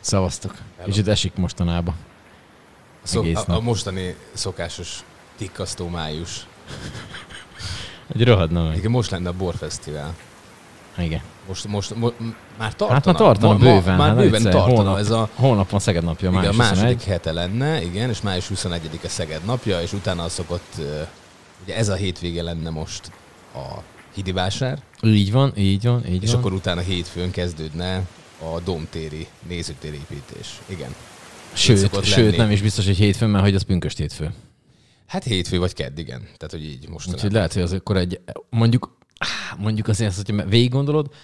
Szavaztok. Kicsit esik mostanában. Szok, a, a mostani szokásos tikkasztó május. Egy rohadna meg. Igen, most lenne a borfesztivál. Igen. Most, most, mo, már tartana. Hát már tartana ma, bőven. Ma, már hát bőven egyszer, tartana. Holnap, Ez a, holnap van Szeged napja, igen, a május második 21. hete lenne, igen, és május 21-e Szeged napja, és utána szokott, ugye ez a hétvége lenne most a Hidi vásár, Így van, így van, így és van. akkor utána hétfőn kezdődne a domtéri nézőtérépítés. Igen. Sőt, sőt lenni. nem is biztos, hogy hétfőn, mert hogy az pünköst hétfő. Hát hétfő vagy kedd, igen. Tehát, hogy így most. Úgyhogy lehet, hogy az akkor egy, mondjuk, mondjuk azért, hogyha végig gondolod,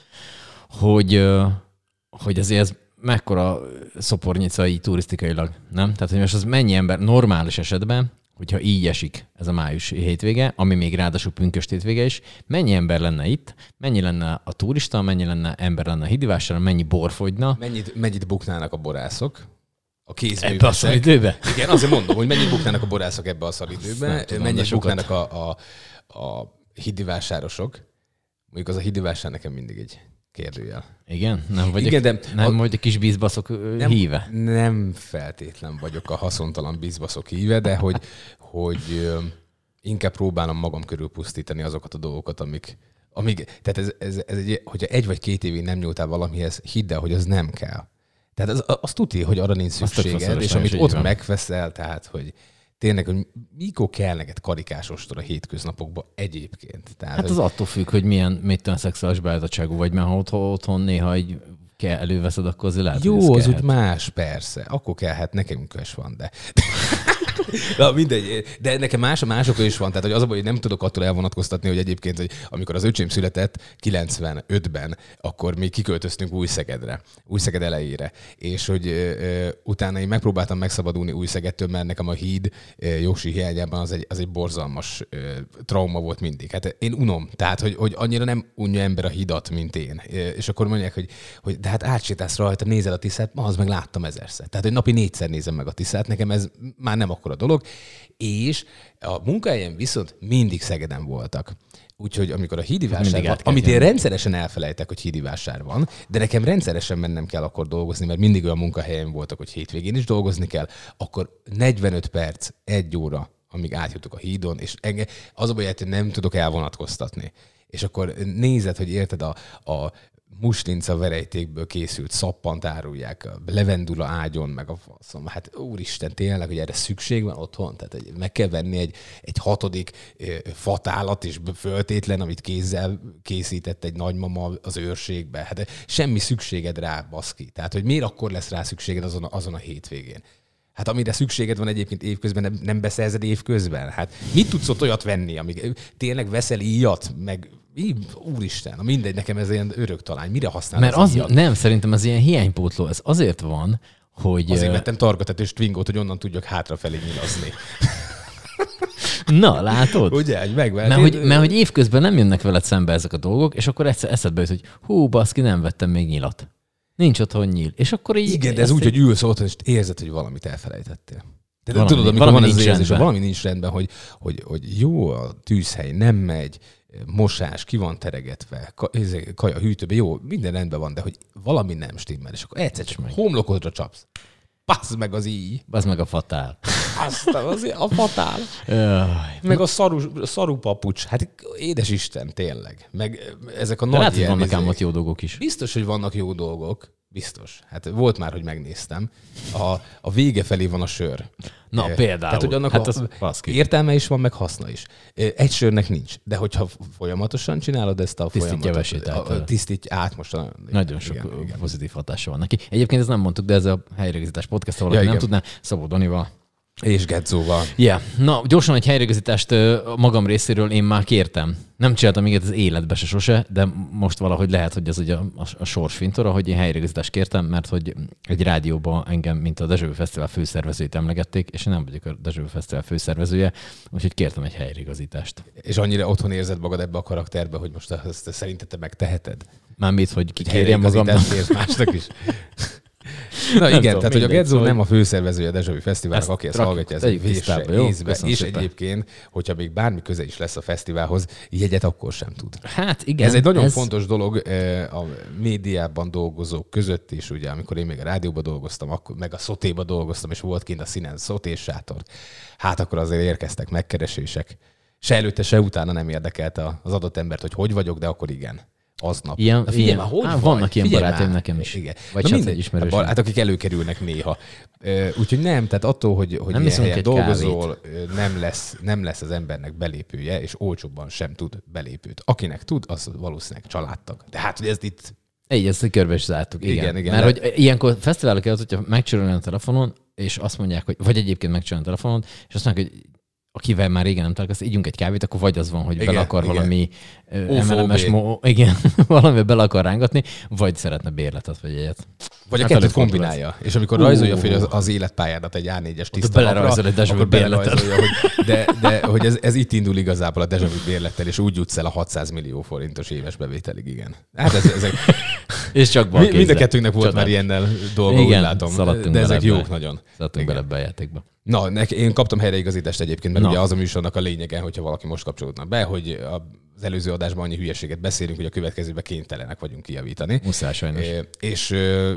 hogy, hogy azért ez mekkora szopornyicai turisztikailag, nem? Tehát, hogy most az mennyi ember normális esetben, hogyha így esik ez a május hétvége, ami még ráadásul pünköst hétvége is, mennyi ember lenne itt, mennyi lenne a turista, mennyi lenne ember lenne a hidivásáron, mennyi bor fogyna Mennyit, mennyit buknának a borászok? A ebbe a kézművesek. szaridőbe? Igen, azért mondom, hogy mennyit buknának a borászok ebbe a szaridőbe, tudom, mennyit buknának a, a, a hidivásárosok. Mondjuk az a hidivásár nekem mindig egy kérdőjel. Igen? Nem vagy, Igen, de nem a- vagy a kis bízbaszok ö, Nem, híve? Nem feltétlen vagyok a haszontalan bizbaszok híve, de hogy, hogy inkább próbálom magam körül pusztítani azokat a dolgokat, amik, amíg, tehát ez, ez, ez egy, hogyha egy vagy két évig nem nyúltál valamihez, hidd el, hogy az nem kell. Tehát az, az tuti, hogy arra nincs szükséged, és amit ott van. megveszel, tehát, hogy tényleg, hogy mikor kell neked karikás ostor a hétköznapokban egyébként. Tehát, Hát hogy- az attól függ, hogy milyen, mit tudom, szexuális beállítottságú vagy, mert ha otthon, otthon néha egy kell előveszed, akkor azért lehet, hogy Jó, az kellhet. úgy más, persze. Akkor kell, hát nekünk is van, de... Na, mindegy. De nekem más, mások is van. Tehát hogy az a baj, hogy nem tudok attól elvonatkoztatni, hogy egyébként, hogy amikor az öcsém született 95-ben, akkor mi kiköltöztünk Újszegedre, Újszeged elejére. És hogy ö, utána én megpróbáltam megszabadulni Újszegedtől, mert nekem a híd ö, Jósi hiányában az egy, az egy borzalmas ö, trauma volt mindig. Hát én unom. Tehát, hogy, hogy annyira nem unja ember a hidat, mint én. És akkor mondják, hogy, hogy de hát átsétálsz rajta, nézel a tisztát, ma az meg láttam ezerszer. Tehát, hogy napi négyszer nézem meg a tisztát, nekem ez már nem akkora dolog. És a munkahelyen viszont mindig Szegeden voltak. Úgyhogy amikor a hídi mindig vásár van, amit én rendszeresen elfelejtek, hogy hídi vásár van, de nekem rendszeresen mennem kell akkor dolgozni, mert mindig olyan munkahelyen voltak, hogy hétvégén is dolgozni kell, akkor 45 perc, egy óra, amíg átjutok a hídon, és enge, az a baj, hogy nem tudok elvonatkoztatni. És akkor nézed, hogy érted a, a muslinca verejtékből készült szappant árulják a levendula ágyon, meg a faszom. Hát úristen, tényleg, hogy erre szükség van otthon? Tehát egy- meg kell venni egy, egy hatodik fatálat és föltétlen, amit kézzel készített egy nagymama az őrségbe. Hát semmi szükséged rá, baszki. Tehát, hogy miért akkor lesz rá szükséged azon a, azon a hétvégén? Hát amire szükséged van egyébként évközben, nem, nem beszerzed évközben? Hát mit tudsz ott olyat venni, amíg tényleg veszel íjat, meg így, úristen, mindegy, nekem ez ilyen örök talány. Mire használod Mert az, íjat? nem, szerintem ez ilyen hiánypótló. Ez azért van, hogy... Azért vettem targatetős twingot, hogy onnan tudjak hátrafelé nyilazni. Na, látod? Ugye, hogy megver. Mert hogy, mert hogy évközben nem jönnek veled szembe ezek a dolgok, és akkor egyszer eszedbe jut, hogy hú, baszki, nem vettem még nyilat. Nincs otthon nyíl. És akkor így... Igen, de ez úgy, egy- hogy ülsz otthon, és érzed, hogy valamit elfelejtettél. De Valami- tudod, amikor valami van az érzés, hogy rendben. valami nincs rendben, hogy, hogy, hogy jó a tűzhely, nem megy, mosás, ki van teregetve, izé, kaja hűtőbe, jó, minden rendben van, de hogy valami nem stimmel, és akkor egyszer csak homlokodra csapsz. Passz meg az így. Az meg a fatál. Aztán az a fatál. Meg a szaru, szaru papucs. Hát édes Isten, tényleg. Meg ezek a de nagy lehet, hogy vannak ám ott jó dolgok is. Biztos, hogy vannak jó dolgok. Biztos. Hát volt már, hogy megnéztem. A, a vége felé van a sör. Na, Eh, például. Tehát, hogy annak Hát a, az értelme is van, meg haszna is. Eh, Egy sörnek nincs. De hogyha folyamatosan csinálod ezt a Tisztítja folyamatot, a- át most. a- Nagyon sok igen, igen, igen. pozitív hatása van neki. Egyébként ezt nem mondtuk, de ez a helyreigazítás podcast, ahol ja, nem tudná, Szabó Danival. És Gedzóval. Yeah. Na, gyorsan egy helyreigazítást magam részéről én már kértem. Nem csináltam még az életbe se sose, de most valahogy lehet, hogy ez ugye a, a, a sorsfintora, hogy én helyreigazítást kértem, mert hogy egy rádióban engem, mint a Dezső Fesztivál főszervezőjét emlegették, és én nem vagyok a Dezső Fesztivál főszervezője, úgyhogy kértem egy helyreigazítást. És annyira otthon érzed magad ebbe a karakterbe, hogy most ezt szerinted te megteheted? Mármint, hogy kikérjem kérsz másnak is? Na igen, tudom, tehát hogy a Gedzó szóval- nem a főszervezője a Dezsavi Fesztiválnak, aki ezt hallgatja, ez egy észbe, és szépen. egyébként, hogyha még bármi köze is lesz a fesztiválhoz, jegyet akkor sem tud. Hát igen. Ez egy nagyon ez... fontos dolog eh, a médiában dolgozók között is, ugye, amikor én még a rádióban dolgoztam, akkor meg a szotéba dolgoztam, és volt kint a színen szotés sátor. Hát akkor azért érkeztek megkeresések. Se előtte, se utána nem érdekelt a- az adott embert, hogy hogy vagyok, de akkor igen. Aznap. Ilyen- Na figyelj ilyen- hogy á, vannak ilyen Figyelj barátaim már. nekem is. Igen. Vagy Na csak mindegy. egy ismerősöm. Hát, akik előkerülnek néha. Úgyhogy nem, tehát attól, hogy, hogy Nem ilyen helyen egy dolgozol, nem lesz, nem lesz az embernek belépője, és olcsóbban sem tud belépőt. Akinek tud, az valószínűleg családtag. De hát, hogy ezt itt Így, ezt körbe is zártuk. Igen, Igen, igen, Mert de- hogy ilyenkor fesztiválok előtt, hogyha megcsörölni a telefonon, és azt mondják, hogy vagy egyébként megcsörölni a telefonon, és azt mondják, hogy akivel már régen nem találkoztál, ígyunk egy kávét, akkor vagy az van, hogy Igen, bele akar igen. valami mo- igen, valami bele akar rángatni, vagy szeretne bérletet, vagy egyet. Vagy a Hát kettőt előfordul kombinálja. És amikor rajzolja fel az, az életpályádat egy A4-es tiszta belerajzol egy akkor bérletet. belerajzolja, hogy, de, de hogy ez, ez, itt indul igazából a vu bérlettel, és úgy jutsz el a 600 millió forintos éves bevételig, igen. Hát ez, ezek, És csak bal mind a kettőnknek volt Csodál. már ilyennel dolga, úgy Igen, látom. szaladtunk De ezek jók nagyon. Szaladtunk bele ebbe a játékba. Na, nek, én kaptam helyreigazítást egyébként, mert Na. ugye az a műsornak a lényege, hogyha valaki most kapcsolódna be, hogy az előző adásban annyi hülyeséget beszélünk, hogy a következőben kénytelenek vagyunk kijavítani. Muszáj sajnos. É, És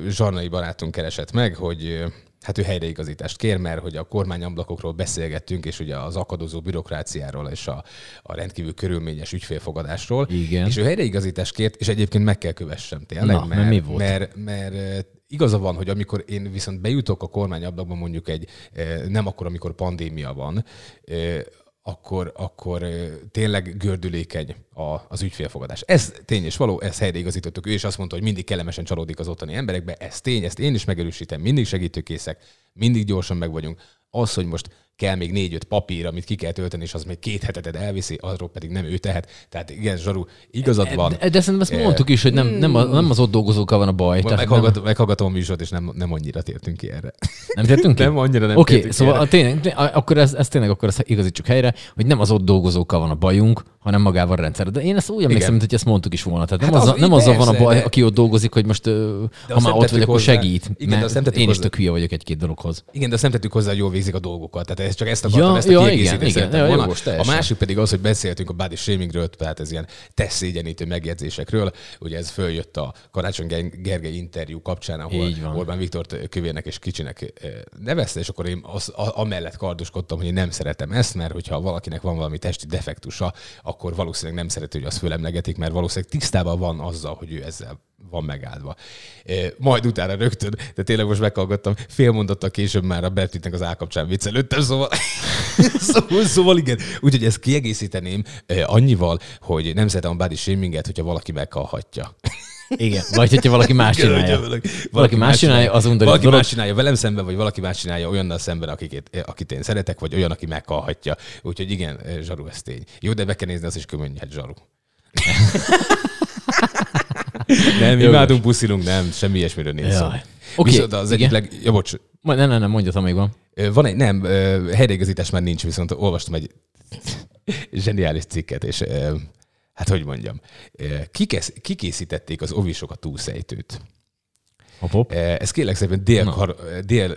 Zsarnai barátunk keresett meg, hogy hát ő helyreigazítást kér, mert hogy a kormányablakokról beszélgettünk, és ugye az akadozó bürokráciáról és a, a rendkívül körülményes ügyfélfogadásról. Igen. És ő helyreigazítást kért, és egyébként meg kell kövessem tényleg, Na, mert, mert mi volt? mert, mert igaza van, hogy amikor én viszont bejutok a kormányablakba mondjuk egy, ö, nem akkor, amikor pandémia van, ö, akkor, akkor ö, tényleg gördülékeny a, az ügyfélfogadás. Ez tény és való, ezt helyreigazítottuk. Ő is azt mondta, hogy mindig kellemesen csalódik az ottani emberekbe. Ez tény, ezt én is megerősítem, mindig segítőkészek, mindig gyorsan meg vagyunk. Az, hogy most kell még négy-öt papír, amit ki kell tölteni, és az még két heteted elviszi, arról pedig nem ő tehet. Tehát igen, Zsaru, igazad van. De, de szerintem ezt Eh, mondtuk is, hogy nem, nem, a, nem az ott dolgozókkal van a baj. Tehát nem, Meghallgatom, meghallgatom a műsort, és nem, nem annyira tértünk ki erre. nem tértünk ki? Nem, annyira nem Oké, ki szóval erre. tényleg, té- akkor ez, ez tényleg akkor ezt igazítsuk helyre, hogy nem az ott dolgozókkal van a bajunk, hanem magával a rendszer. De én ezt úgy emlékszem, mint hogy ezt mondtuk is volna. Tehát nem, Hát hát az- az, nem azzal van a baj, de- aki ott dolgozik, hogy most ö, ha már nem ott vagy, akkor segít. Igen, de azt nem én is tök hülye vagyok egy-két dologhoz. Igen, de azt nem tettük hozzá, hogy jól végzik a dolgokat. Tehát ez csak ezt akartam, Ja, ezt a ja, igen, igen, ja, volna. jogos, A másik pedig az, hogy beszéltünk a body shamingről, tehát ez ilyen tesszégyenítő megjegyzésekről. Ugye ez följött a Karácsony Ger- Gergely interjú kapcsán, ahol. Orbán Viktort kövérnek és kicsinek eh, nevezte, és akkor én az, a, amellett kardoskodtam, hogy én nem szeretem ezt, mert hogyha valakinek van valami testi defektusa, akkor valószínűleg nem szereti, hogy azt fölemlegetik, mert valószínűleg tisztában van azzal, hogy ő ezzel van megáldva. Majd utána rögtön, de tényleg most meghallgattam, fél mondattal később már a Bertitnek az állkapcsán viccelődtem, szóval, szóval, szóval igen. Úgyhogy ezt kiegészíteném annyival, hogy nem szeretem a body shaminget, hogyha valaki meghallhatja. Igen. Vagy hogyha valaki más csinálja. Valaki más csinálja, az undorító Valaki dolog. más csinálja velem szemben, vagy valaki más csinálja olyannal szemben, akikét, akit én szeretek, vagy olyan, aki meghallhatja. Úgyhogy igen, Zsaru, ez tény. Jó, de be kell nézni, az is kömönnyhet Zsaru. nem, Jogos. imádunk, puszilunk, nem, semmi ilyesmiről nincs szó. Viszont az egyik leg... Ja, bocs, Majd nem, nem, nem, mondjad, ha még van. Van egy, nem, helyreigazítás már nincs, viszont olvastam egy zseniális cikket, és hát hogy mondjam, kikészítették az ovisok a túlszejtőt. Hop. Eh, Ez kérlek szépen Dél-Karolina Dél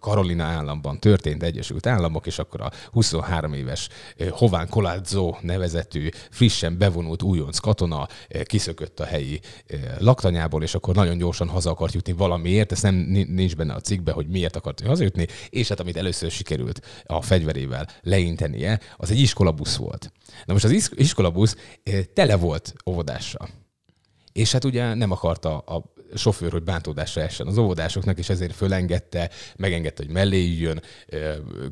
Karolina államban történt Egyesült Államok, és akkor a 23 éves eh, Hován Colazzo nevezetű, frissen bevonult újonc katona eh, kiszökött a helyi eh, laktanyából, és akkor nagyon gyorsan haza akart jutni valamiért, ez nem ni- nincs benne a cikkben, hogy miért akart hazajutni, és hát amit először sikerült a fegyverével leintenie, az egy iskolabusz volt. Na most az is- iskolabusz eh, tele volt óvodással. És hát ugye nem akarta a sofőr, hogy bántódásra essen az óvodásoknak, és ezért fölengedte, megengedte, hogy mellé jön,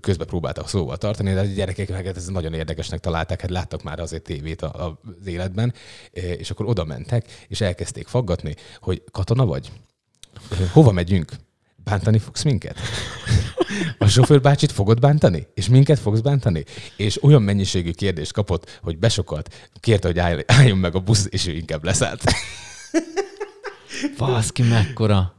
közben próbálta szóval tartani, de a gyerekek meg hát ez nagyon érdekesnek találták, hát láttak már azért tévét az életben, és akkor oda mentek, és elkezdték faggatni, hogy katona vagy? Hova megyünk? Bántani fogsz minket? A sofőr bácsit fogod bántani? És minket fogsz bántani? És olyan mennyiségű kérdést kapott, hogy besokat, kérte, hogy állj- álljon meg a busz, és ő inkább leszállt. Baszki, mekkora.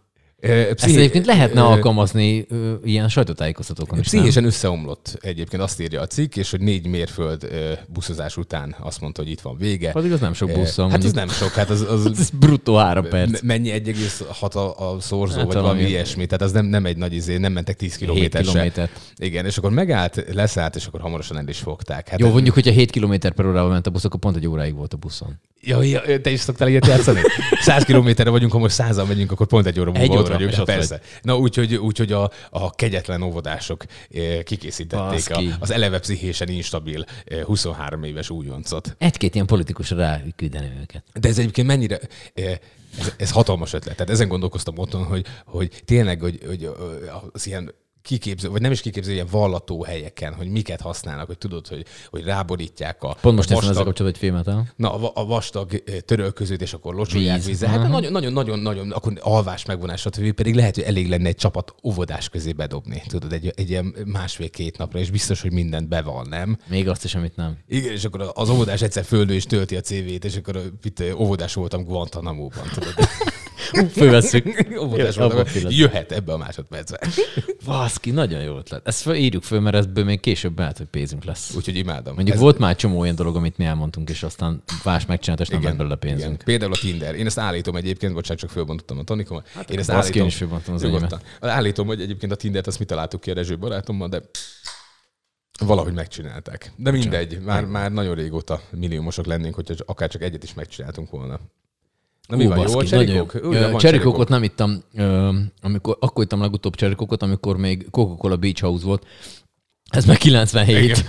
Ezt egyébként lehetne alkalmazni ilyen sajtótájékoztatókon is, nem? Pszichésen összeomlott egyébként, azt írja a cikk, és hogy négy mérföld buszozás után azt mondta, hogy itt van vége. Pedig az nem sok busszal. Hát mondjuk. nem sok, hát az, az Ez bruttó három perc. me- mennyi 1,6 a, a szorzó, Hát vagy valami valami. ilyesmi, tehát az nem, nem egy nagy izé, nem mentek 10 7 kilométer se. kilométert. Igen, és akkor megállt, leszállt, és akkor hamarosan el is fogták. Hát Jó, mondjuk, hogyha 7 km per órával ment a busz, akkor pont egy óráig volt a buszon. Ja, ja, te is szoktál ilyet játszani? 100 kilométerre vagyunk, ha most százan megyünk, akkor pont egy óra múlva Egy ott óra, ott persze. Na úgyhogy, úgyhogy a, a kegyetlen óvodások eh, kikészítették a, az eleve pszichésen instabil eh, 23 éves újoncot. Egy-két ilyen politikusra ráküldeni őket. De ez egyébként mennyire... eh, Ez, ez hatalmas ötlet. Tehát ezen gondolkoztam otthon, hogy, hogy tényleg, hogy, hogy az ilyen kiképző, vagy nem is kiképző, ilyen vallató helyeken, hogy miket használnak, hogy tudod, hogy, hogy ráborítják a Pont most teszem ezzel vastag, kapcsolatban egy filmet, ha? na, a a vastag törölközőt, és akkor locsolják Víz. vízzel. Hát Aha. nagyon, nagyon, nagyon, nagyon, akkor alvás megvonás, stb. Pedig lehet, hogy elég lenne egy csapat óvodás közé bedobni, tudod, egy, egy ilyen másfél-két napra, és biztos, hogy mindent beval, nem? Még azt is, amit nem. Igen, és akkor az óvodás egyszer földő és tölti a CV-t, és akkor itt óvodás voltam Guantanamo-ban, tudod. Pillanat. jöhet ebbe a másodpercbe. Baszki, nagyon jó ötlet. Ezt fel, írjuk föl, mert ebből még később lehet, hogy pénzünk lesz. Úgyhogy imádom. Mondjuk Ez- volt már csomó olyan dolog, amit mi elmondtunk, és aztán más megcsinált, és nem lett belőle pénzünk. Igen. Például a Tinder. Én ezt állítom egyébként, bocsánat, csak fölbontottam a Tonikom. Hát én ezt baszki, állítom, én is fölbontom az Nyugodtan. Állítom, hogy egyébként a Tindert azt mi találtuk ki a Rezső barátommal, de valahogy megcsinálták. De mindegy, már, már nagyon régóta milliómosok lennénk, hogyha akár csak egyet is megcsináltunk volna. Na mi van, a baszki, nagyon cserikók? jó. Ö, van Cserikókot nem ittam, ö, amikor, akkor ittam legutóbb cserikókot, amikor még Coca-Cola Beach House volt. Ez meg 97. Igen.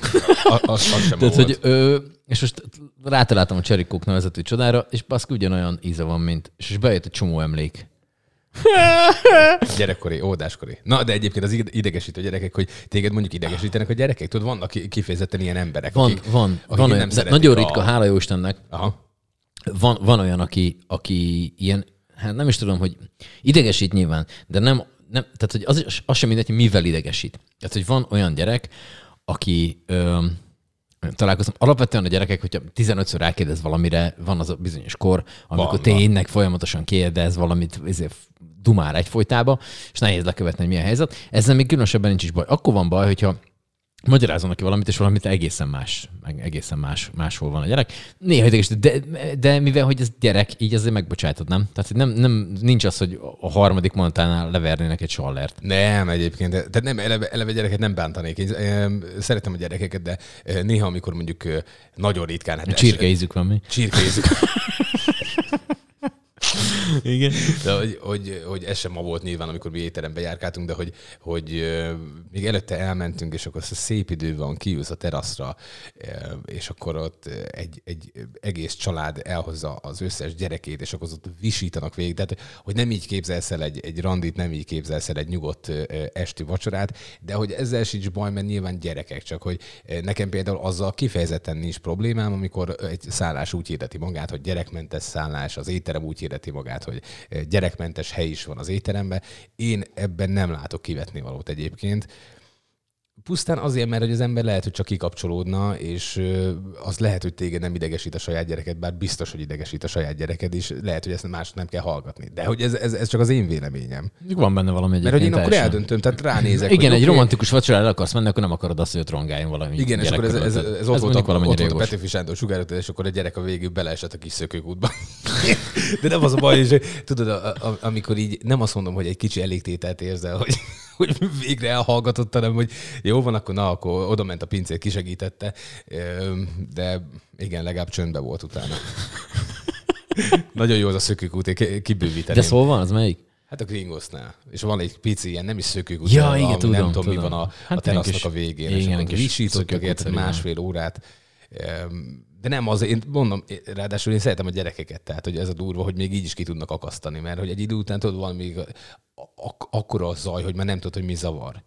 A- Az, az sem Tehát, hogy, ö, és most rátaláltam a Cserikók nevezetű csodára, és baszki ugyanolyan íze van, mint, és, bejött egy csomó emlék. Gyerekkori, óvodáskori. Na, de egyébként az ide- idegesítő gyerekek, hogy téged mondjuk idegesítenek a gyerekek. Tudod, vannak ki- kifejezetten ilyen emberek, Van, akik, van, akik van nem olyan, de szeretik nagyon a- ritka, hála jó Istennek, Aha. Van, van olyan, aki, aki ilyen, hát nem is tudom, hogy idegesít nyilván, de nem, nem tehát hogy az, az sem mindegy, hogy mivel idegesít. Tehát, hogy van olyan gyerek, aki ö, találkoztam, alapvetően a gyerekek, hogyha 15-ször rákérdez valamire, van az a bizonyos kor, amikor Van, tényleg folyamatosan kérdez valamit, ezért dumál egyfolytába, és nehéz lekövetni, hogy milyen helyzet. Ezzel még különösebben nincs is baj. Akkor van baj, hogyha magyarázom neki valamit, és valamit egészen más, egészen más, máshol van a gyerek. Néha ideges, de, de mivel, hogy ez gyerek, így azért megbocsátod, nem? Tehát nem, nem, nincs az, hogy a harmadik mondatánál levernének egy sallert. Nem, egyébként. Tehát nem, eleve, eleve gyereket nem bántanék. Én em, szeretem a gyerekeket, de eh, néha, amikor mondjuk eh, nagyon ritkán... Hát Csirke ízük van mi? Csirkeízük. Igen. De hogy, hogy, hogy ez sem ma volt nyilván, amikor mi étterembe járkáltunk, de hogy, hogy még előtte elmentünk, és akkor szép idő van, kiülsz a teraszra, és akkor ott egy, egy egész család elhozza az összes gyerekét, és akkor ott visítanak végig. Tehát, hogy nem így képzelsz el egy, egy randit, nem így képzelsz el egy nyugodt esti vacsorát, de hogy ezzel sincs baj, mert nyilván gyerekek, csak hogy nekem például azzal kifejezetten nincs problémám, amikor egy szállás úgy hirdeti magát, hogy gyerekmentes szállás, az étterem úgy hirdeti magát, hogy ö, gyerekmentes hely is van az étteremben. Én ebben nem látok kivetni valót egyébként. Pusztán azért, mert hogy az ember lehet, hogy csak kikapcsolódna, és az lehet, hogy téged nem idegesít a saját gyereket, bár biztos, hogy idegesít a saját gyereked, és lehet, hogy ezt más nem kell hallgatni. De hogy ez, ez, ez csak az én véleményem. Van benne valami Mert hogy én egyébként akkor teljesen. eldöntöm, tehát ránézek. Igen, egy oké, romantikus vacsorára el akarsz menni, akkor nem akarod azt, hogy ott rongáljon valami Igen, és akkor ez, ez, körülötted. ez, ott, volt a, ott volt a. Petőfi Sándor sugározat, és akkor a gyerek a végül beleesett a kis szökőkútba. De nem az a baj, és tudod, a, a, amikor így nem azt mondom, hogy egy kicsi elégtételt érzel, hogy, hogy végre elhallgatott, hanem hogy jó van, akkor na, akkor oda ment a pincér, kisegítette, de igen, legalább csöndbe volt utána. Nagyon jó az a szökőkút, én kibővíteném. De szóval van, az melyik? Hát a Gringosnál. És van egy pici ilyen, nem is szökőkút, Ja, igen, tudom, nem tudom, tudom. mi van a, Hát a terasznak a végén. igen, és akkor visítottak szökőkútszerű, másfél órát. De nem az, én mondom, ráadásul én szeretem a gyerekeket, tehát hogy ez a durva, hogy még így is ki tudnak akasztani, mert hogy egy idő után tudod valami ak- akkora zaj, hogy már nem tudod, hogy mi zavar.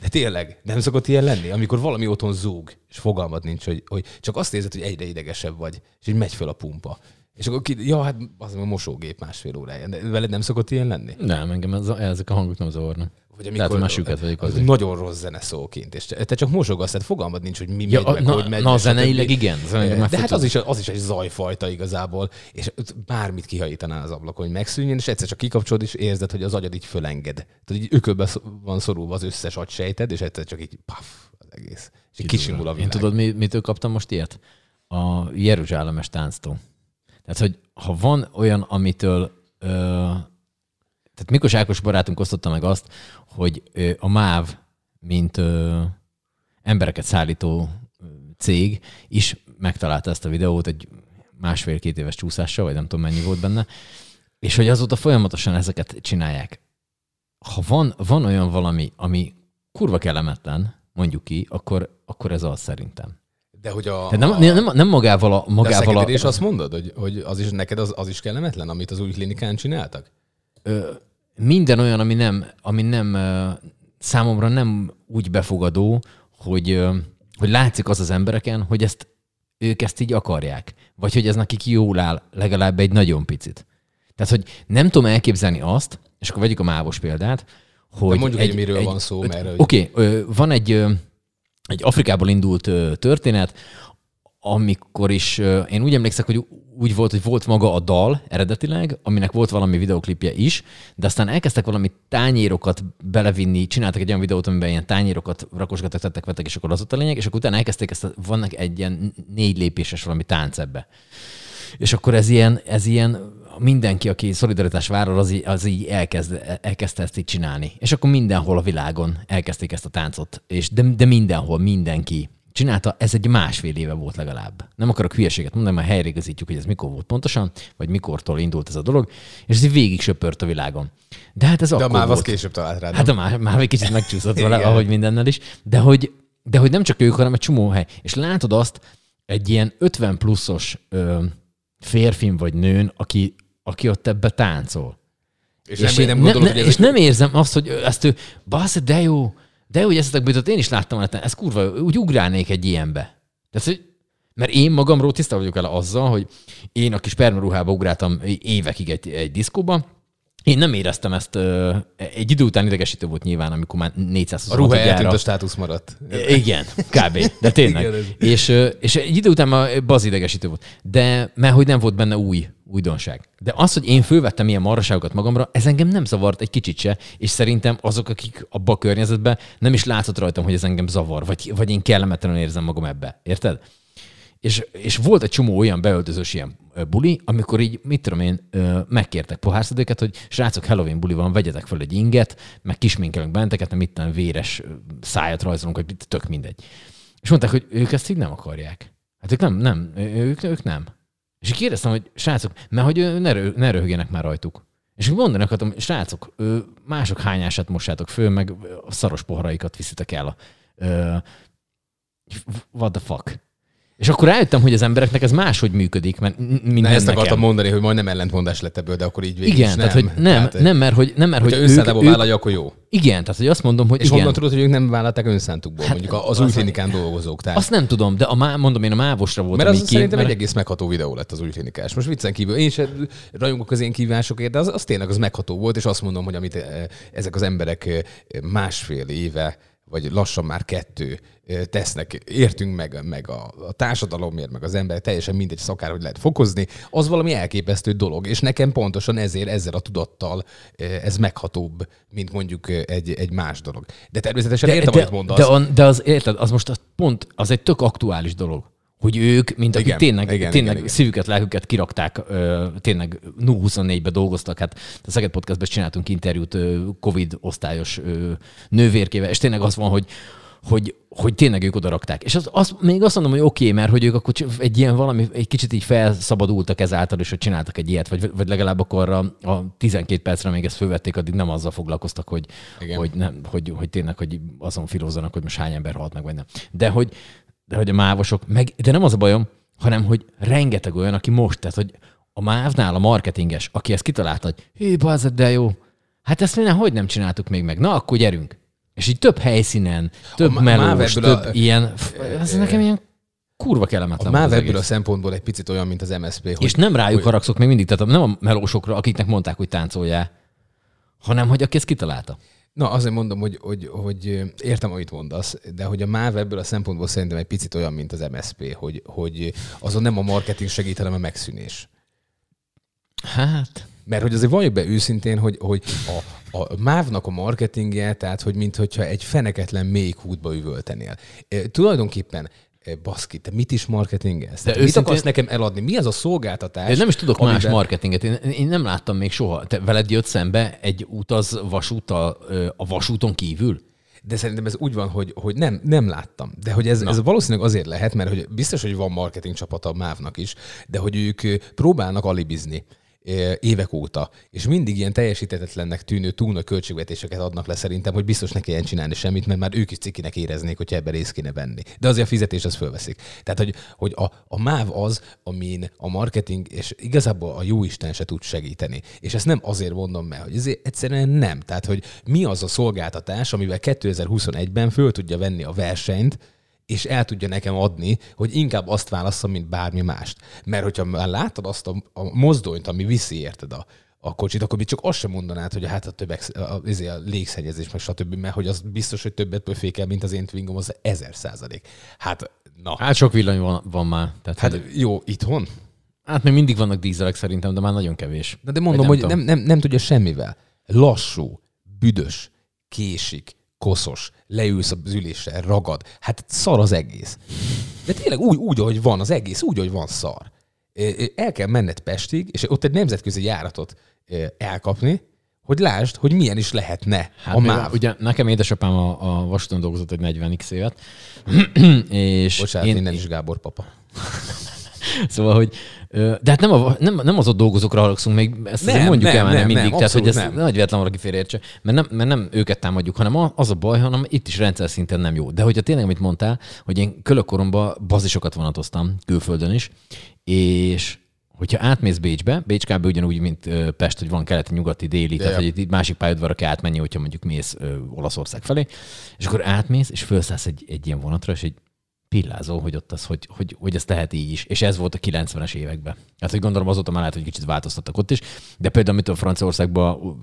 De tényleg, nem szokott ilyen lenni, amikor valami otthon zúg, és fogalmad nincs, hogy, hogy csak azt érzed, hogy egyre idegesebb vagy, és így megy föl a pumpa. És akkor ki, ja, hát az a mosógép másfél órája. De veled nem szokott ilyen lenni? Nem, engem ez, ezek a hangok nem zavarnak. Vagy Lehet, hogy már süket vagyok az azért. nagyon rossz zene szóként, és te csak mosogasz, tehát fogalmad nincs, hogy mi Ja, megy, meg, na, hogy megy. na, meg, zeneileg igen, zeneileg De hát az is, az is egy zajfajta igazából, és bármit kihajítaná az ablakon, hogy megszűnjön, és egyszer csak kikapcsolod, és érzed, hogy az agyad így fölenged. Tehát így ökölbe van szorulva az összes agysejted, és egyszer csak így paf, az egész. És így kisimul a Én világ. tudod, mi, mitől kaptam most ilyet? A Jeruzsálemes tánctól. Tehát, hogy ha van olyan, amitől... Ö, tehát Mikos Ákos barátunk osztotta meg azt, hogy a MÁV, mint embereket szállító cég is megtalálta ezt a videót egy másfél-két éves csúszással, vagy nem tudom mennyi volt benne, és hogy azóta folyamatosan ezeket csinálják. Ha van, van olyan valami, ami kurva kellemetlen, mondjuk ki, akkor, akkor ez az szerintem. De hogy a, Tehát nem, a, nem, nem magával a... de a Magával a, és azt mondod, hogy, hogy az is, neked az, az is kellemetlen, amit az új klinikán csináltak? ö, minden olyan, ami nem, ami nem számomra nem úgy befogadó, hogy, hogy látszik az az embereken, hogy ezt ők ezt így akarják. Vagy hogy ez nekik jól áll legalább egy nagyon picit. Tehát, hogy nem tudom elképzelni azt, és akkor vegyük a mávos példát, hogy... mondjuk, hogy miről van szó, mert Oké, okay, van egy, egy Afrikából indult történet, amikor is, én úgy emlékszek, hogy úgy volt, hogy volt maga a dal eredetileg, aminek volt valami videoklipje is, de aztán elkezdtek valami tányérokat belevinni, csináltak egy olyan videót, amiben ilyen tányérokat rakosgattak, tettek, vettek, és akkor az ott a lényeg, és akkor utána elkezdték ezt, a, vannak egy ilyen négy lépéses valami tánc ebbe. És akkor ez ilyen, ez ilyen mindenki, aki szolidaritás vállal, az, így- az így elkezd, elkezdte ezt így csinálni. És akkor mindenhol a világon elkezdték ezt a táncot. És de, de mindenhol, mindenki csinálta, ez egy másfél éve volt legalább. Nem akarok hülyeséget mondani, mert helyreigazítjuk, hogy ez mikor volt pontosan, vagy mikortól indult ez a dolog, és ez így végig söpört a világon. De hát ez De akkor az volt. később talált rád. Hát a már, már egy kicsit megcsúszott vele, ahogy mindennel is. De hogy, de hogy nem csak ők, hanem egy csomó hely. És látod azt egy ilyen 50 pluszos ö, férfin vagy nőn, aki, aki ott ebbe táncol. és, És, nem, én- nem gondolod, ne, hogy ne, ez és nem érzem azt, hogy ezt ő, basz, de jó, de hogy ezt jutott, én is láttam, hogy ez kurva, úgy ugrálnék egy ilyenbe. Tehát, hogy, mert én magamról tiszta vagyok el azzal, hogy én a kis permaruhába ugráltam évekig egy, egy diszkóba, én nem éreztem ezt, ö, egy idő után idegesítő volt nyilván, amikor már 400 a ruha eltűnt, a státusz maradt. igen, kb. De tényleg. Igen, és, ö, és egy idő után már baz idegesítő volt. De mert hogy nem volt benne új újdonság. De az, hogy én fölvettem ilyen marraságokat magamra, ez engem nem zavart egy kicsit se, és szerintem azok, akik abba a környezetben, nem is látszott rajtam, hogy ez engem zavar, vagy, vagy én kellemetlenül érzem magam ebbe. Érted? És, és volt egy csomó olyan beöltözős ilyen buli, amikor így, mit tudom én, megkértek pohárszedőket, hogy srácok, Halloween buli van, vegyetek fel egy inget, meg kisminkelünk benteket, nem itt véres szájat rajzolunk, hogy tök mindegy. És mondták, hogy ők ezt így nem akarják. Hát ők nem, nem, ők, ők nem. És így kérdeztem, hogy srácok, mert hogy ne, rö, ne már rajtuk. És így mondani akartam, srácok, mások hányását mossátok föl, meg a szaros poharaikat viszitek el a, what the fuck. És akkor rájöttem, hogy az embereknek ez máshogy működik, mert mint Ne, nem ezt nekem. akartam mondani, hogy majdnem ellentmondás lett ebből, de akkor így végig Igen, is tehát nem. hogy nem, Tehát, nem, mert hogy, nem, mert hogy ők, vállalja, akkor jó. igen, tehát hogy azt mondom, hogy És igen. honnan tudod, hogy ők nem vállalták önszántukból, Hát, mondjuk az új klinikán dolgozók. Tehát. Azt nem tudom, de a, má- mondom, én a mávosra voltam Mert az ki, szerintem mert- egy egész megható videó lett az új klinikás. Most viccen kívül, én sem rajongok az én kívásokért, de az, az tényleg az megható volt, és azt mondom, hogy amit eh, ezek az emberek eh, másfél éve, vagy lassan már kettő tesznek, értünk meg, meg a, a társadalomért, meg az ember, teljesen mindegy szakár, hogy lehet fokozni, az valami elképesztő dolog, és nekem pontosan ezért, ezzel a tudattal ez meghatóbb, mint mondjuk egy, egy más dolog. De természetesen de, értem, de, amit mondasz. de, de az, érted, az most az pont, az egy tök aktuális dolog. Hogy ők, mint akik Igen, tényleg, igen, tényleg igen, szívüket, lelküket kirakták, ö, tényleg 24-be dolgoztak, hát a Szeged Podcastban is csináltunk interjút ö, Covid osztályos ö, nővérkével, és tényleg az van, hogy hogy, hogy tényleg ők oda rakták. És az, az, még azt mondom, hogy oké, okay, mert hogy ők akkor egy ilyen valami, egy kicsit így felszabadultak ezáltal, és hogy csináltak egy ilyet, vagy, vagy legalább akkor a, a 12 percre még ezt fölvették, addig nem azzal foglalkoztak, hogy, Igen. hogy, nem, hogy, hogy tényleg, hogy azon filózzanak, hogy most hány ember halt meg, vagy nem. De hogy, de hogy a mávosok, meg, de nem az a bajom, hanem hogy rengeteg olyan, aki most, tehát hogy a mávnál a marketinges, aki ezt kitalálta, hogy hű, bazzad, de jó, hát ezt mi nem, hogy nem csináltuk még meg, na akkor gyerünk. És így több helyszínen, több A melós, MÁV több a- ilyen, ez nekem ilyen kurva A kellemetlen MÁV volt az ebből a szempontból egy picit olyan, mint az MSZP. Hogy És nem rájuk hogy- haragszok még mindig, tehát nem a melósokra, akiknek mondták, hogy táncoljál, hanem hogy aki ezt kitalálta. Na, azért mondom, hogy, hogy, hogy értem, amit mondasz, de hogy a MÁV ebből a szempontból szerintem egy picit olyan, mint az MSP, hogy, hogy azon nem a marketing segít, hanem a megszűnés. Hát... Mert hogy azért valljuk be őszintén, hogy, hogy a, a MÁV-nak a marketingje, tehát hogy mintha egy feneketlen mély kútba üvöltenél. E, tulajdonképpen baszki, te mit is marketingelsz? De mit akarsz nekem eladni? Mi az a szolgáltatás? Én nem is tudok amiben... más marketinget. Én, én nem láttam még soha. Te veled jött szembe egy utaz vasúttal a vasúton kívül? De szerintem ez úgy van, hogy, hogy nem, nem láttam. De hogy ez, ez valószínűleg azért lehet, mert hogy biztos, hogy van marketing csapata a MÁV-nak is, de hogy ők próbálnak alibizni évek óta, és mindig ilyen teljesítetetlennek tűnő túl nagy költségvetéseket adnak le szerintem, hogy biztos ne kelljen csinálni semmit, mert már ők is cikinek éreznék, hogyha ebben részt kéne venni. De azért a fizetés az fölveszik. Tehát, hogy, hogy a, a MÁV az, amin a marketing, és igazából a jó Isten se tud segíteni. És ezt nem azért mondom meg, hogy ezért egyszerűen nem. Tehát, hogy mi az a szolgáltatás, amivel 2021-ben föl tudja venni a versenyt, és el tudja nekem adni, hogy inkább azt válasszam, mint bármi mást. Mert hogyha már látod azt a, a mozdonyt, ami viszi, érted a, a kocsit, akkor mi csak azt sem mondanád, hogy hát a többek, a, a, izé, a légszennyezés, meg stb., mert hogy az biztos, hogy többet pöfékel, mint az én twingom, az ezer százalék. Hát, na. Hát sok villany van, van már. Tehát, hát hogy... jó, itthon? Hát még mindig vannak dízelek szerintem, de már nagyon kevés. De, de mondom, nem hogy nem, nem, nem tudja semmivel. Lassú, büdös, késik, koszos, leülsz az ülésre, ragad. Hát szar az egész. De tényleg úgy, úgy, ahogy van az egész, úgy, ahogy van szar. El kell menned Pestig, és ott egy nemzetközi járatot elkapni, hogy lásd, hogy milyen is lehetne hát a MÁV. Ugye nekem édesapám a, a vasúton dolgozott egy 40x évet. és Bocsánat, én... innen is Gábor papa. Szóval, hogy de hát nem, a, nem, nem az ott dolgozókra haragszunk, még ezt nem, mondjuk nem, el nem, mindig, nem, tehát hogy ez nagy véletlen valaki félreértse, mert nem, mert nem őket támadjuk, hanem az a baj, hanem itt is rendszer szinten nem jó. De hogyha tényleg, amit mondtál, hogy én kölökkoromban bazisokat vonatoztam külföldön is, és hogyha átmész Bécsbe, Bécs kb. ugyanúgy, mint Pest, hogy van keleti, nyugati, déli, De tehát hogy itt másik pályaudvarra kell átmenni, hogyha mondjuk mész Olaszország felé, és akkor átmész, és felszállsz egy, egy ilyen vonatra, és egy pillázó, hogy ott az, hogy, hogy, hogy ezt lehet így is. És ez volt a 90-es években. Hát, hogy gondolom azóta már lehet, hogy kicsit változtattak ott is. De például, a Franciaországban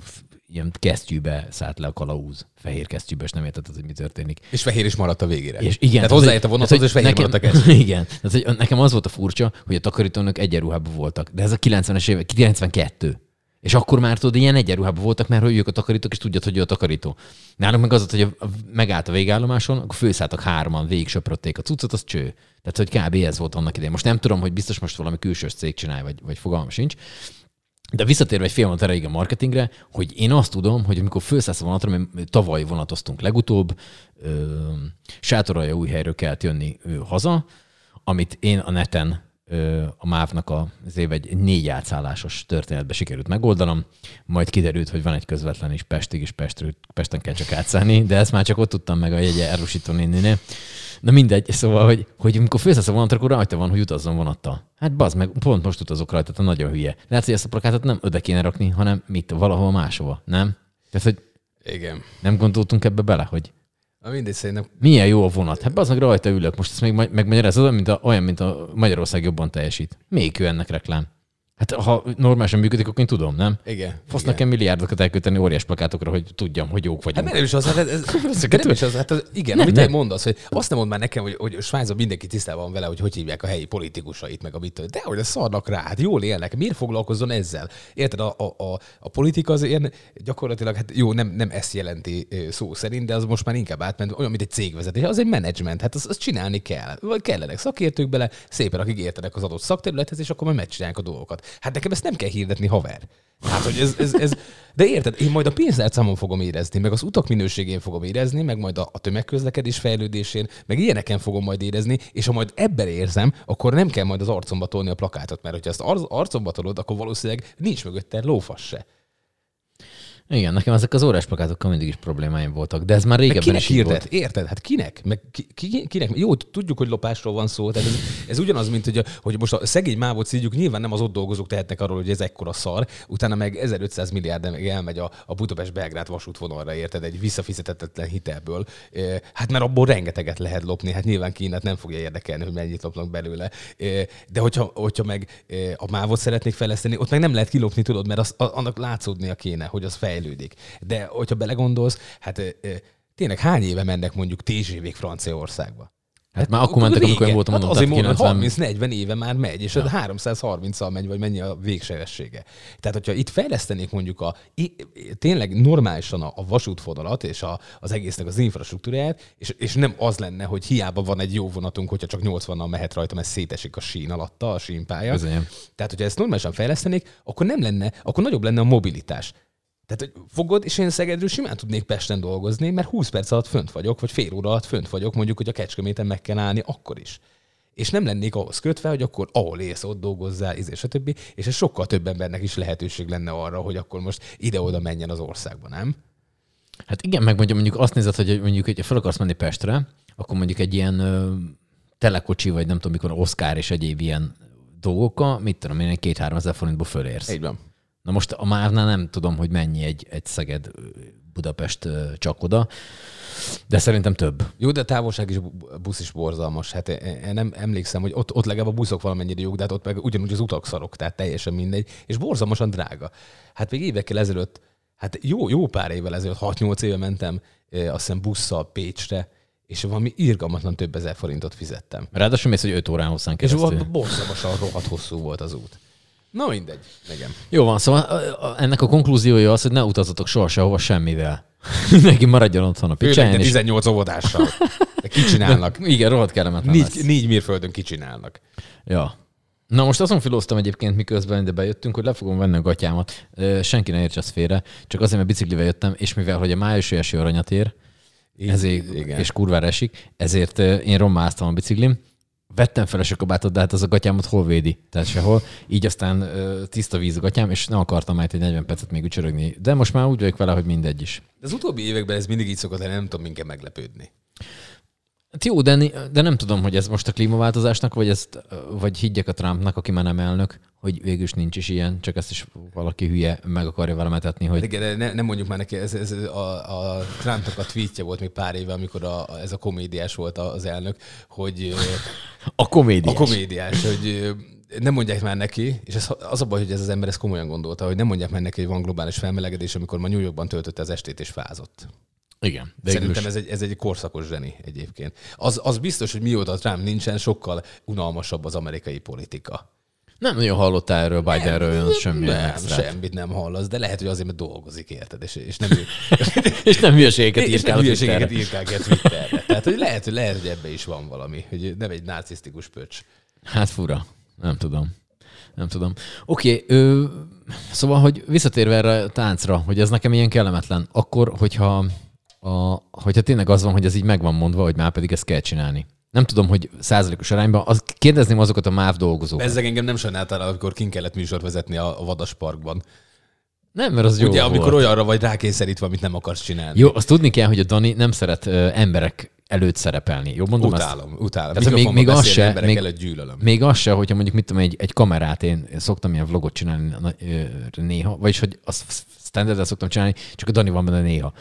ilyen kesztyűbe szállt le a kalauz. Fehér kesztyűbe, és nem értetted, hogy mi történik. És fehér is maradt a végére. És igen. Tehát hozzáért a vonathoz, és fehér nekem, maradt a kesztyű. Igen. Tehát, hogy nekem az volt a furcsa, hogy a takarítónök egyenruhában voltak. De ez a 90-es évek, 92. És akkor már tudod, ilyen egyenruhában voltak, mert hogy ők a takarítók, és tudjad, hogy ő a takarító. Nálunk meg az, hogy a, megállt a végállomáson, akkor főszálltak hárman, végig söprötték a cuccot, az cső. Tehát, hogy kb. ez volt annak idején. Most nem tudom, hogy biztos most valami külsős cég csinál, vagy, vagy fogalmam sincs. De visszatérve egy fél erejéig a marketingre, hogy én azt tudom, hogy amikor felszállsz a vonatra, mert tavaly vonatoztunk legutóbb, sátoralja új helyről kellett jönni haza, amit én a neten a MÁV-nak az év egy négy átszállásos történetbe sikerült megoldanom, majd kiderült, hogy van egy közvetlen is Pestig, és Pestről, Pesten kell csak átszállni, de ezt már csak ott tudtam meg a jegye Erusító néninél. Na mindegy, szóval, hogy, hogy amikor főszállsz a vonatra, akkor rajta van, hogy utazzon vonattal. Hát bazd meg, pont most utazok rajta, tehát nagyon hülye. Lehet, hogy ezt a plakátot nem öde kéne rakni, hanem mit, valahol máshova, nem? Tehát, hogy igen. Nem gondoltunk ebbe bele, hogy Na mindegy, szerintem... Milyen jó a vonat. Hát az meg rajta ülök. Most ezt még megmagyarázod, mint a, olyan, mint a Magyarország jobban teljesít. Még ő ennek reklám. Hát ha normálisan működik, akkor én tudom, nem? Igen. Fasz nekem milliárdokat elkölteni óriás plakátokra, hogy tudjam, hogy jók vagyunk. Hát nem is az, hát ez, ez nem is az, hát az, igen, nem, amit nem. te mondasz, hogy azt nem mond már nekem, hogy, hogy Svájcban mindenki tisztában van vele, hogy hogy hívják a helyi politikusait, meg a mit, de hogy szarnak rá, hát jól élnek, miért foglalkozzon ezzel? Érted, a, a, a, a politika az ilyen gyakorlatilag, hát jó, nem, nem ezt jelenti szó szerint, de az most már inkább átment, olyan, mint egy cégvezetés, az egy menedzsment, hát azt, azt csinálni kell. Vagy kellenek szakértők bele, szépen, akik értenek az adott szakterülethez, és akkor majd megcsinálják a dolgokat. Hát nekem ezt nem kell hirdetni, haver. Hát, hogy ez, ez, ez, de érted, én majd a pénztárcámon fogom érezni, meg az utak minőségén fogom érezni, meg majd a, a tömegközlekedés fejlődésén, meg ilyeneken fogom majd érezni, és ha majd ebben érzem, akkor nem kell majd az arcomba tolni a plakátot, mert hogyha ezt az arcomba tolod, akkor valószínűleg nincs mögötte lófasz se. Igen, nekem ezek az órás plakátokkal mindig is problémáim voltak, de ez már régebben kinek is hirdet? Volt. Érted? Hát kinek? Meg ki, ki, kinek? Jó, tudjuk, hogy lopásról van szó, tehát ez, ez ugyanaz, mint hogy, hogy most a szegény mávot szígyük, nyilván nem az ott dolgozók tehetnek arról, hogy ez ekkora szar, utána meg 1500 milliárd meg elmegy a, a Budapest-Belgrád vasútvonalra, érted? Egy visszafizetetlen hitelből. Hát mert abból rengeteget lehet lopni, hát nyilván Kínát nem fogja érdekelni, hogy mennyit lopnak belőle. De hogyha, hogyha meg a mávot szeretnék fejleszteni, ott meg nem lehet kilopni, tudod, mert az, annak látszódnia kéne, hogy az fej fejlődik. De hogyha belegondolsz, hát tényleg hány éve mennek mondjuk TGV-k Franciaországba? Hát már akkor mentek, amikor én voltam, hát mondom, azért tehát mondom, 90 30-40 éve már megy, és ja. 330-al megy, vagy mennyi a végsebessége. Tehát, hogyha itt fejlesztenék mondjuk a, tényleg normálisan a, a vasútvonalat és a, az egésznek az infrastruktúráját, és, és nem az lenne, hogy hiába van egy jó vonatunk, hogyha csak 80-nal mehet rajta, mert szétesik a sín alatta, a sínpálya. Bizonyám. Tehát, hogyha ezt normálisan fejlesztenék, akkor nem lenne, akkor nagyobb lenne a mobilitás. Tehát, hogy fogod, és én Szegedről simán tudnék Pesten dolgozni, mert 20 perc alatt fönt vagyok, vagy fél óra alatt fönt vagyok, mondjuk, hogy a Kecskeméten meg kell állni, akkor is. És nem lennék ahhoz kötve, hogy akkor ahol élsz, ott dolgozzál, izé, stb. És ez sokkal több embernek is lehetőség lenne arra, hogy akkor most ide-oda menjen az országba, nem? Hát igen, meg mondjuk, mondjuk azt nézed, hogy mondjuk, hogy fel akarsz menni Pestre, akkor mondjuk egy ilyen ö, telekocsi, vagy nem tudom mikor, Oscar és egyéb ilyen dolgokkal, mit tudom én, két-három ezer forintból fölérsz. Így van. Na most a Mávnál nem tudom, hogy mennyi egy, egy Szeged Budapest csak oda, de szerintem több. Jó, de a távolság is bu- busz is borzalmas. Hát én én nem emlékszem, hogy ott, ott legalább a buszok valamennyire jók, de hát ott meg ugyanúgy az utak szarok, tehát teljesen mindegy, és borzalmasan drága. Hát még évekkel ezelőtt, hát jó, jó pár évvel ezelőtt, 6-8 éve mentem, azt hiszem busszal Pécsre, és valami irgalmatlan több ezer forintot fizettem. Ráadásul mész, hogy 5 órán hosszán És keresztül. volt borzalmasan rohadt hosszú volt az út. Na mindegy, igen. Jó van, szóval ennek a konklúziója az, hogy ne utazatok soha sehova semmivel. Mindenki maradjon otthon a Főleg picsáján. de És... 18 óvodással. De kicsinálnak. Igen, rohadt kellemetlen Négy, lesz. négy mérföldön kicsinálnak. Ja. Na most azon filóztam egyébként, miközben ide bejöttünk, hogy le fogom venni a gatyámat. Senki ne értse ezt félre, csak azért, mert biciklivel jöttem, és mivel hogy a májusi eső aranyat ér, ezért, igen. és kurvára esik, ezért én rommáztam a biciklim, vettem fel a sökabátot, de hát az a gatyámat hol védi? Tehát sehol. Így aztán tiszta víz a gatyám, és nem akartam majd egy 40 percet még ücsörögni. De most már úgy vagyok vele, hogy mindegy is. De az utóbbi években ez mindig így szokott nem tudom minket meglepődni. Hát jó, de, de nem tudom, hogy ez most a klímaváltozásnak, vagy, ezt, vagy higgyek a Trumpnak, aki már nem elnök, hogy végül is nincs is ilyen, csak ezt is valaki hülye meg akarja velemetetni, hogy Igen, de ne, nem mondjuk már neki, ez, ez a, a Trumpnak a tweetje volt még pár éve, amikor a, ez a komédiás volt az elnök, hogy a komédia. a komédiás, hogy nem mondják már neki, és ez, az a baj, hogy ez az ember ezt komolyan gondolta, hogy nem mondják már neki, hogy van globális felmelegedés, amikor ma New Yorkban töltötte az estét és fázott. Igen. De Szerintem ez egy, ez egy korszakos zseni egyébként. Az, az biztos, hogy mióta Trump nincsen, sokkal unalmasabb az amerikai politika. Nem nagyon hallottál erről Bidenről semmi Nem, extrát. semmit nem hallasz, de lehet, hogy azért, mert dolgozik, érted, és, és nem, És nem hülyeségeket és írkál nem a hülyeségeket Twitterre. írkálgat Twitterre. Tehát, hogy lehet, hogy lehet, hogy ebbe is van valami, hogy nem egy narcisztikus pöcs. Hát fura. Nem tudom. Nem tudom. Oké, okay, szóval, hogy visszatérve erre a táncra, hogy ez nekem ilyen kellemetlen, akkor, hogyha, a, hogyha tényleg az van, hogy ez így meg van mondva, hogy már pedig ezt kell csinálni. Nem tudom, hogy százalékos arányban. Az, kérdezném azokat a MÁV dolgozókat. Ezzel engem nem sajnáltál, amikor kin kellett műsort vezetni a, a vadasparkban. Nem, mert az jó Ugye, volt. amikor olyanra vagy rákényszerítve, amit nem akarsz csinálni. Jó, azt tudni kell, hogy a Dani nem szeret ö, emberek előtt szerepelni. Jó, mondom ezt? utálom, utálom. Tehát még- még az se- még- előtt gyűlölöm. Még az se, hogyha mondjuk mit tudom, egy, egy kamerát, én szoktam ilyen vlogot csinálni néha, vagyis hogy azt standardet szoktam csinálni, csak a Dani van benne néha,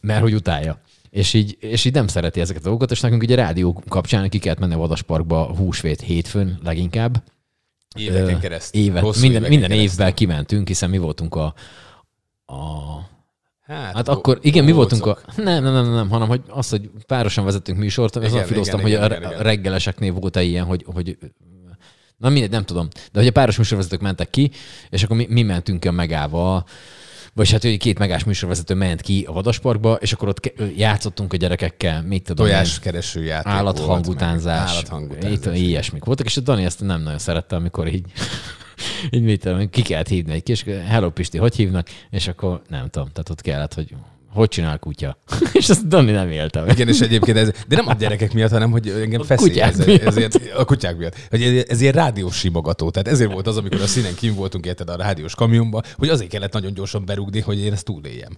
mert hogy utálja. És így, és így nem szereti ezeket a dolgokat, és nekünk ugye rádió kapcsán ki kellett menni a Vadasparkba húsvét hétfőn leginkább. Éveken keresztül. Évet, Hosszú minden, éveken minden keresztül. évvel kimentünk, hiszen mi voltunk a, a Hát, Hát akkor, igen, mi voltunk a... Nem, nem, nem, nem, hanem hogy az, hogy párosan vezettünk műsort, azon Igen, filoztam, igen, hogy igen, a igen, reggeleseknél volt-e ilyen, hogy, hogy Na mindegy, nem tudom. De hogy a páros műsorvezetők mentek ki, és akkor mi, mi mentünk a megával, vagy hát hogy két megás műsorvezető ment ki a vadasparkba, és akkor ott ke- játszottunk a gyerekekkel, mit tudom Tojáskereső játék állathangutánzás, Állathangutánzás. ilyesmik voltak, és a Dani ezt nem nagyon szerette, amikor így, így mit tudom, ki kellett hívni egy kis, hello Pisti, hogy hívnak, és akkor nem tudom, tehát ott kellett, hogy hogy csinál kutya. és ezt Dani nem élte meg. Igen, és egyébként ez, de nem a gyerekek miatt, hanem hogy engem A feszély ez, ezért, a kutyák miatt. Hogy ez, ez ilyen rádiós simogató. Tehát ezért volt az, amikor a színen kim voltunk érted a rádiós kamionba, hogy azért kellett nagyon gyorsan berúgni, hogy én ezt túléljem.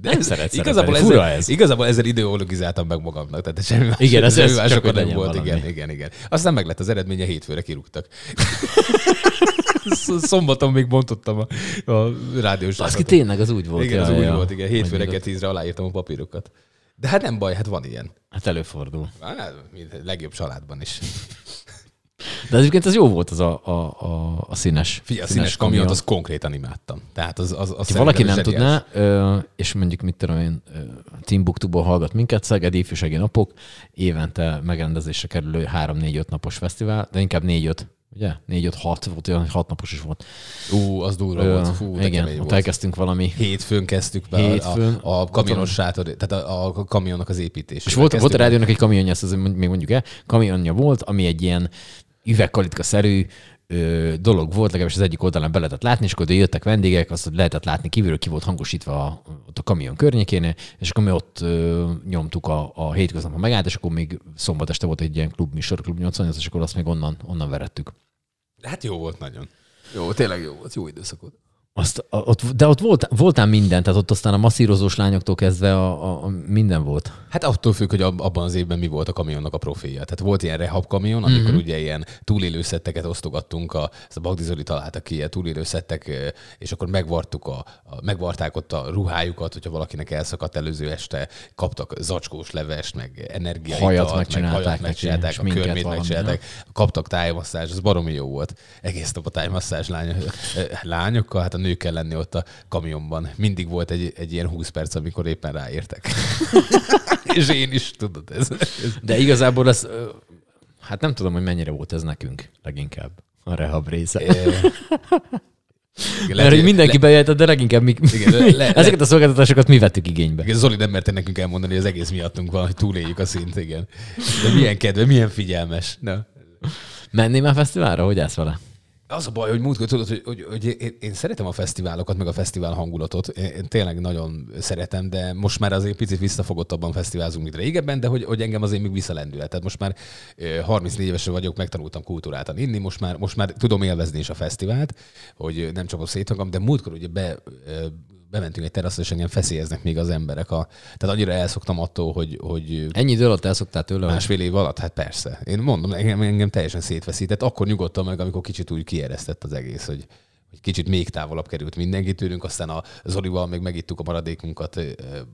De Nem szeret igazából szerepelni. Fura ezzel, ez. Igazából ezzel ideologizáltam meg magamnak. Tehát semmi más, Igen, ez- semmi ez más csak, nem volt. valami. Igen, igen, igen. Aztán meg lett az eredménye, hétfőre kirúgtak. Szombaton még bontottam a, a rádiós Baszki, tényleg az úgy volt. Igen, az ja, úgy ja. volt, igen. Hétfő Mondjuk, reggel tízre aláírtam a papírokat. De hát nem baj, hát van ilyen. Hát előfordul. Hát, legjobb családban is. De egyébként ez jó volt az a, a, a, a színes. Figyelj, a színes kamiont, az konkrétan imádtam. Tehát az, az, az Ha valaki nem zseniális. tudná, és mondjuk mit tudom én, Timbuktuból hallgat minket, Szegedi Ifjúsági Napok, évente megrendezésre kerülő 3-4-5 napos fesztivál, de inkább 4-5, ugye? 4-5-6 volt, olyan 6 napos is volt. Ú, az durva Ö, volt. Fú, igen, ott volt. elkezdtünk valami Hétfőn kezdtük be Hétfőn. a, a kamionos sátor, tehát a, a kamionnak az építését. És volt, volt a rádiónak egy kamionja, ezt azért még mondjuk el, kamionja volt, ami egy ilyen üvegkalitka-szerű ö, dolog volt, legalábbis az egyik oldalán be lehetett látni, és akkor jöttek vendégek, azt lehetett látni kívülről, ki volt hangosítva a, ott a kamion környékén, és akkor mi ott ö, nyomtuk a, a hétköznap a megállt, és akkor még szombat este volt egy ilyen klubműsor, Klub 88, és akkor azt még onnan, onnan verettük. Hát jó volt nagyon. Jó, tényleg jó volt, jó időszak volt. Azt, a, ott, de ott volt, voltál minden, tehát ott aztán a masszírozós lányoktól kezdve a, a, a minden volt. Hát attól függ, hogy ab- abban az évben mi volt a kamionnak a profilja. Tehát volt ilyen rehab kamion, amikor Mhm. mm-hmm. ugye ilyen túlélőszetteket osztogattunk, a, ezt a Bagdi Zoli találta ki, ilyen túlélőszettek, és akkor megvartuk a, a, megvarták ott a ruhájukat, hogyha valakinek elszakadt előző este, kaptak zacskós levest, meg energiait, Hajat megcsinálták hajat neki, megcsinálták, a sminket körmét megcsinálták, kaptak tájmasszázs, az baromi jó volt. Egész nap a tájmasszázs lány, lányokkal, hát a nők kell lenni ott a kamionban. Mindig volt egy, egy ilyen 20 perc, amikor éppen ráértek. és én is, tudod, ez. ez De igazából ez, hát nem tudom, hogy mennyire volt ez nekünk leginkább a rehab része. Igen, Mert hogy mindenki bejöhetett, de leginkább mi, Igen, le- le- ezeket a szolgáltatásokat mi vettük igénybe. Igen, Zoli nem merte nekünk elmondani, hogy az egész miattunk van, hogy túléljük a szint, igen. De milyen kedve, milyen figyelmes. Na. Mennél már fesztiválra? Hogy állsz vele? Az a baj, hogy múltkor tudod, hogy, hogy, hogy én, szeretem a fesztiválokat, meg a fesztivál hangulatot. Én, én tényleg nagyon szeretem, de most már azért picit visszafogottabban fesztiválzunk, mint régebben, de hogy, hogy engem azért még visszalendület. Tehát most már ö, 34 évesen vagyok, megtanultam kultúráltan inni, most már, most már tudom élvezni is a fesztivált, hogy nem csapom szét magam, de múltkor ugye be, bementünk egy teraszra, és engem feszélyeznek még az emberek. A, tehát annyira elszoktam attól, hogy, hogy Ennyi idő alatt elszoktál tőle, Másfél év alatt? Hát persze. Én mondom, engem, engem teljesen szétveszített. Akkor nyugodtam meg, amikor kicsit úgy kieresztett az egész, hogy, hogy kicsit még távolabb került mindenki tőlünk, aztán a Zolival még megittuk a maradékunkat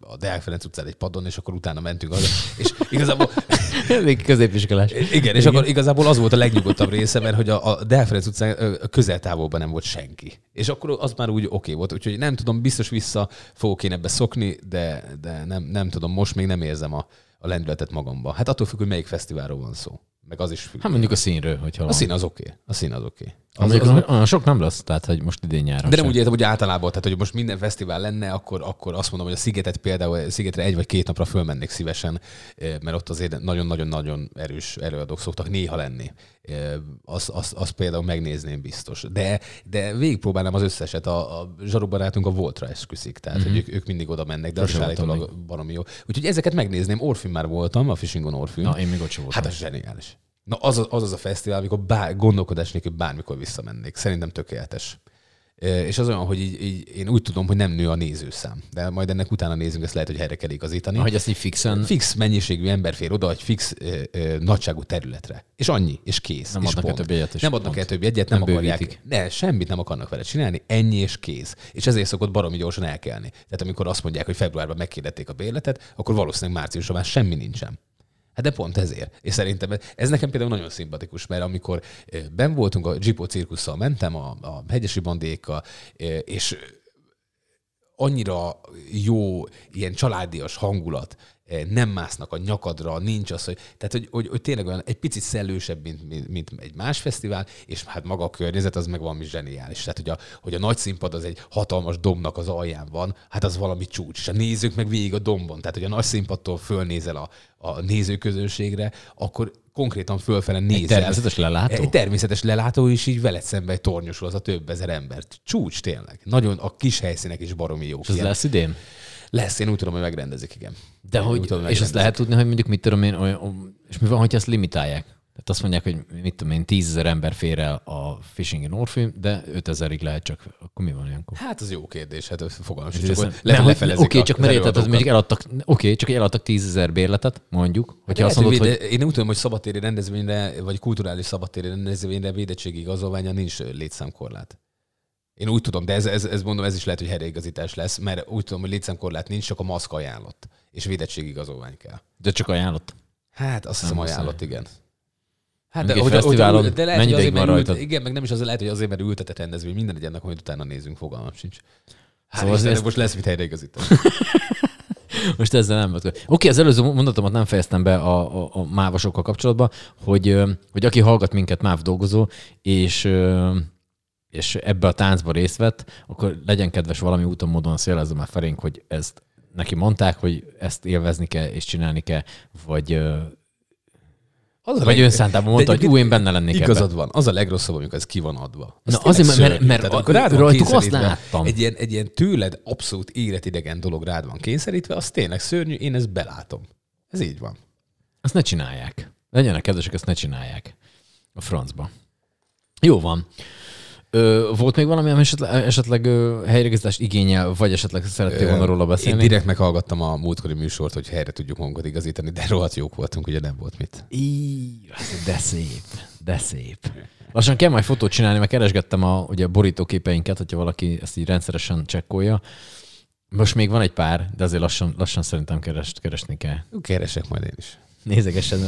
a Deák Ferenc utcán egy padon, és akkor utána mentünk haza. És igazából, még középiskolás. igen, és akkor igazából az volt a legnyugodtabb része, mert hogy a, a Deák Ferenc utcán közel-távolban nem volt senki. És akkor az már úgy oké okay volt, úgyhogy nem tudom, biztos vissza fogok én ebbe szokni, de, de nem, nem tudom, most még nem érzem a, a lendületet magamba. Hát attól függ, hogy melyik fesztiválról van szó. Meg az is függ. Hát mondjuk a színről, hogyha A szín az oké. Okay. A szín az oké. Okay. Az, az, olyan sok nem lesz, tehát hogy most idén nyáron De nem sem. úgy értem, hogy általában, tehát hogy most minden fesztivál lenne, akkor, akkor azt mondom, hogy a Szigetet például, a Szigetre egy vagy két napra fölmennék szívesen, eh, mert ott azért nagyon-nagyon-nagyon erős előadók szoktak néha lenni. Azt az, az például megnézném biztos. De, de végigpróbálnám az összeset. A, a Zsaru barátunk a Voltra esküszik, tehát mm-hmm. hogy ők, ők mindig oda mennek, de az Mhm. Sose voltam állítólag baromi jó. Úgyhogy ezeket megnézném. Orfűn már voltam, a Fishing on Orfűn. Na, én még ott sem voltam. Hát az zseniális. Na az az, az, az a fesztivál, amikor bár, gondolkodás nélkül bármikor visszamennék. Szerintem tökéletes. És az olyan, hogy így, így, én úgy tudom, hogy nem nő a nézőszám. De majd ennek utána nézünk, ezt lehet, hogy helyre kell igazítani. Hogy ezt így fixen... Fix mennyiségű ember fér oda egy fix ö, ö, nagyságú területre. És annyi, és kész. Nem és adnak el pont. több jegyet, és Nem adnak el több jegyet, nem, Nem akarják. bővítik. Ne, semmit nem akarnak vele csinálni, ennyi és kész. És ezért szokott baromi gyorsan elkelni. Tehát amikor azt mondják, hogy februárban megkérdették a bérletet, akkor valószínűleg márciusban már semmi nincsen. Hát de pont ezért. És szerintem ez nekem például nagyon szimpatikus, mert amikor ben voltunk, a Gipó cirkusszal mentem, a, a hegyesi bandékkal, és annyira jó, ilyen családias hangulat, nem másznak a nyakadra, nincs az, hogy, tehát hogy, hogy, hogy tényleg olyan egy picit szellősebb, mint, mint, mint egy más fesztivál, és hát maga a környezet az meg valami zseniális. Tehát, hogy a, hogy a nagy színpad az egy hatalmas dombnak az alján van, hát az valami csúcs. És a nézők meg végig a dombon. Tehát, hogy a nagy színpadtól fölnézel a, a nézőközönségre, akkor konkrétan fölfele nézel. természetes lelátó? Egy természetes lelátó, és így veled szembe tornyosul az a több ezer ember. Csúcs tényleg. Nagyon a kis helyszínek is baromi. És ez lesz idén? Lesz, én úgy tudom, hogy megrendezik, igen. De Én hogy, tudom, és azt lehet tudni, hogy mondjuk mit tudom én, olyan, és mi van, hogyha ezt limitálják? Tehát azt mondják, hogy mit tudom én, tízezer ember fér el a Fishing in Orpheum, de 5000-ig lehet csak, akkor mi van ilyenkor? Hát az jó kérdés, hát fogalmam sincs, Nem, le, hogy- Oké, a- csak mert érted, mondjuk eladtak, oké, csak eladtak tízezer bérletet, mondjuk, hogyha Lehet, azt mondod, hogy hogy Én úgy tudom, hogy szabadtéri rendezvényre, vagy kulturális szabadtéri rendezvényre védettségi igazolványa nincs létszámkorlát. Én úgy tudom, de ez, ez, ez mondom, ez is lehet, hogy helyreigazítás lesz, mert úgy tudom, hogy létszámkorlát nincs, csak a maszk ajánlott, és védettségi igazolvány kell. de csak ajánlott. Hát azt hiszem ajánlott, igen. Hát de, hogy, hogy, de lehet, hogy azért, mert ült, igen, meg nem is az lehet, hogy azért, mert ültetett rendezvény, minden egy ennek, amit utána nézünk, fogalmam sincs. Hát Szóval szóval ezt- most lesz mit helyreigazítani. Most ezzel nem volt. Oké, az előző mondatomat nem fejeztem be a, a, a mávasokkal kapcsolatban, hogy, hogy aki hallgat minket máv dolgozó, és, és ebbe a táncba részt vett, akkor legyen kedves valami úton, módon szélezze már felénk, hogy ezt neki mondták, hogy ezt élvezni kell és csinálni kell, vagy, Az vagy önszántában mondta, hogy ú, én benne lennék Igazad ebben. van. Az a legrosszabb, amikor ez ki van adva. Az Na, azért, mert- szörnyű. mert Tehát a- amikor rád rajtuk azt láttam. Egy ilyen, egy ilyen tőled abszolút életidegen dolog rád van kényszerítve, az tényleg szörnyű, én ezt belátom. Ez így van. Azt ne csinálják. Legyenek kedvesek, ezt ne csinálják. A francba. Jó van. Ö, volt még valami, ami esetleg, esetleg helyreigazítást igényel, vagy esetleg szerettél volna róla Én beszélni? direkt meghallgattam a múltkori műsort, hogy helyre tudjuk magunkat igazítani, de rohadt jók voltunk, ugye nem volt mit. Í, de szép, de szép. Lassan kell majd fotót csinálni, mert keresgettem a ugye, borítóképeinket, hogyha valaki ezt így rendszeresen csekkolja. Most még van egy pár, de azért lassan, lassan szerintem keres, keresni kell. Keresek majd én is.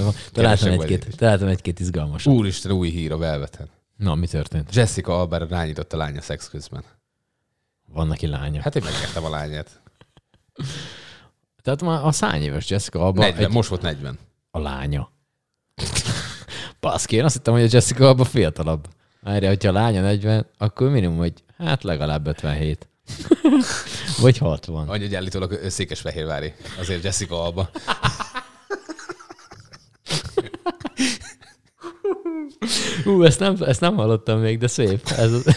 Van. Találtam én egy-két, találtam egy-két izgalmas. Úristen, új hír a Velveten. Na, mi történt? Jessica Alba rányított a lánya szex közben. Van neki lánya. Hát én megértem a lányát. Tehát már a szányéves Jessica Alba 40, egy, most volt 40. a lánya. Baszki, én azt hittem, hogy a Jessica Alba fiatalabb. Erre, hogyha a lánya 40, akkor minimum egy, hát legalább 57. Vagy 60. Annyi, hogy állítólag Székesfehérvári. Azért Jessica Alba. Hú, ezt nem, ezt nem hallottam még, de szép. Ez az...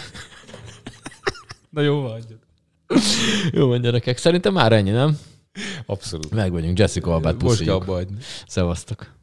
Na jó van. Jó van, gyerekek. Szerintem már ennyi, nem? Abszolút. Meg vagyunk. Jessica Albát Most kell abba hagyni. Szevasztok.